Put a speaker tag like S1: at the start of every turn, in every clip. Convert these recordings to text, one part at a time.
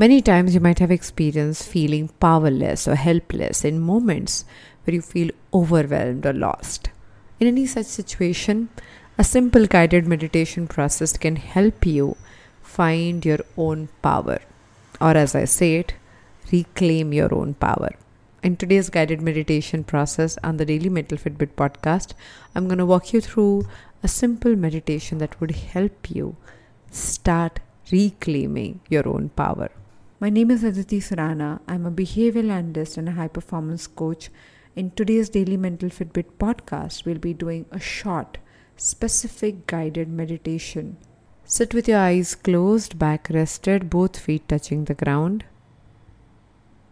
S1: Many times you might have experienced feeling powerless or helpless in moments where you feel overwhelmed or lost. In any such situation, a simple guided meditation process can help you find your own power, or as I say it, reclaim your own power. In today's guided meditation process on the Daily Mental Fitness podcast, I'm going to walk you through a simple meditation that would help you start reclaiming your own power. My name is Aditi Surana. I'm a behavioral analyst and a high performance coach. In today's Daily Mental Fitness podcast, we'll be doing a short, specific guided meditation. Sit with your eyes closed, back rested, both feet touching the ground.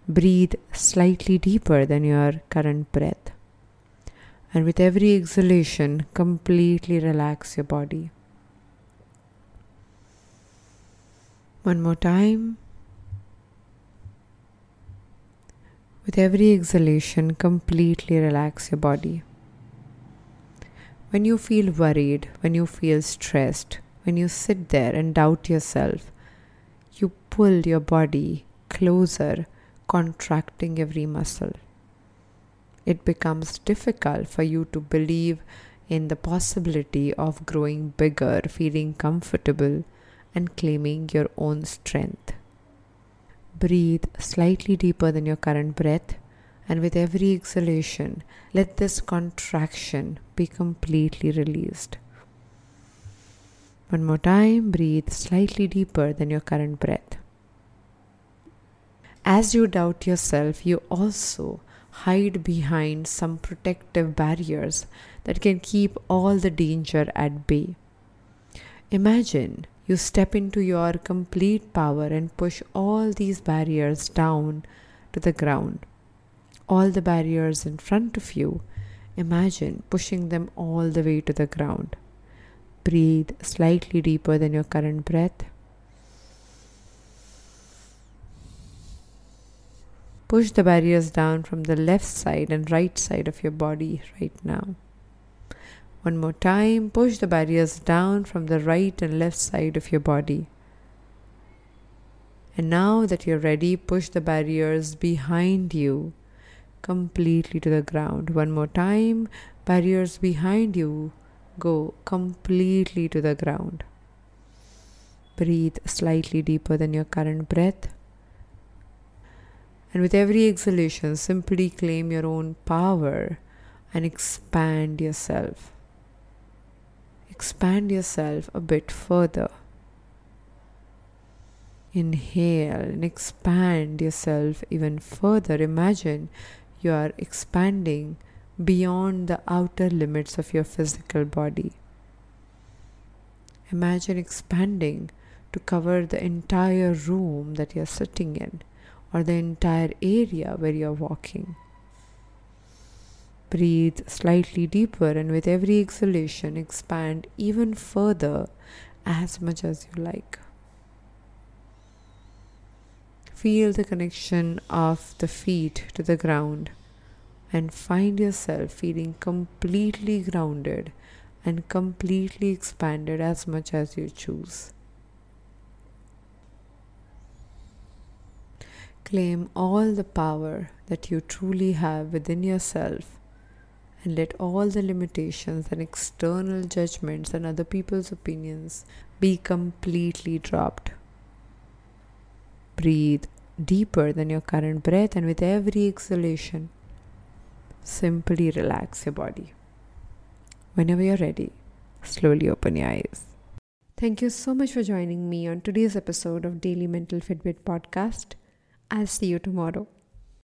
S1: Breathe slightly deeper than your current breath. And with every exhalation, completely relax your body. One more time. With every exhalation, completely relax your body. When you feel worried, when you feel stressed, when you sit there and doubt yourself, you pull your body closer contracting every muscle. It becomes difficult for you to believe in the possibility of growing bigger, feeling comfortable, and claiming your own strength. Breathe slightly deeper than your current breath, and with every exhalation, let this contraction be completely released. One more time, breathe slightly deeper than your current breath. As you doubt yourself, you also hide behind some protective barriers that can keep all the danger at bay. Imagine you step into your complete power and push all these barriers down to the ground. All the barriers in front of you, imagine pushing them all the way to the ground. Breathe slightly deeper than your current breath. Push the barriers down from the left side and right side of your body right now. One more time, push the barriers down from the right and left side of your body. And now that you're ready, push the barriers behind you completely to the ground. One more time, barriers behind you go completely to the ground. Breathe slightly deeper than your current breath. And with every exhalation, simply claim your own power and expand yourself. Expand yourself a bit further. Inhale and expand yourself even further. Imagine you are expanding beyond the outer limits of your physical body. Imagine expanding to cover the entire room that you're sitting in or the entire area where you're walking. Breathe slightly deeper and with every exhalation, expand even further as much as you like. Feel the connection of the feet to the ground and find yourself feeling completely grounded and completely expanded as much as you choose. Claim all the power that you truly have within yourself and let all the limitations and external judgments and other people's opinions be completely dropped. Breathe deeper than your current breath, and with every exhalation, simply relax your body. Whenever you're ready, slowly open your eyes. Thank you so much for joining me on today's episode of Daily Mental Fitness podcast. I'll see you tomorrow.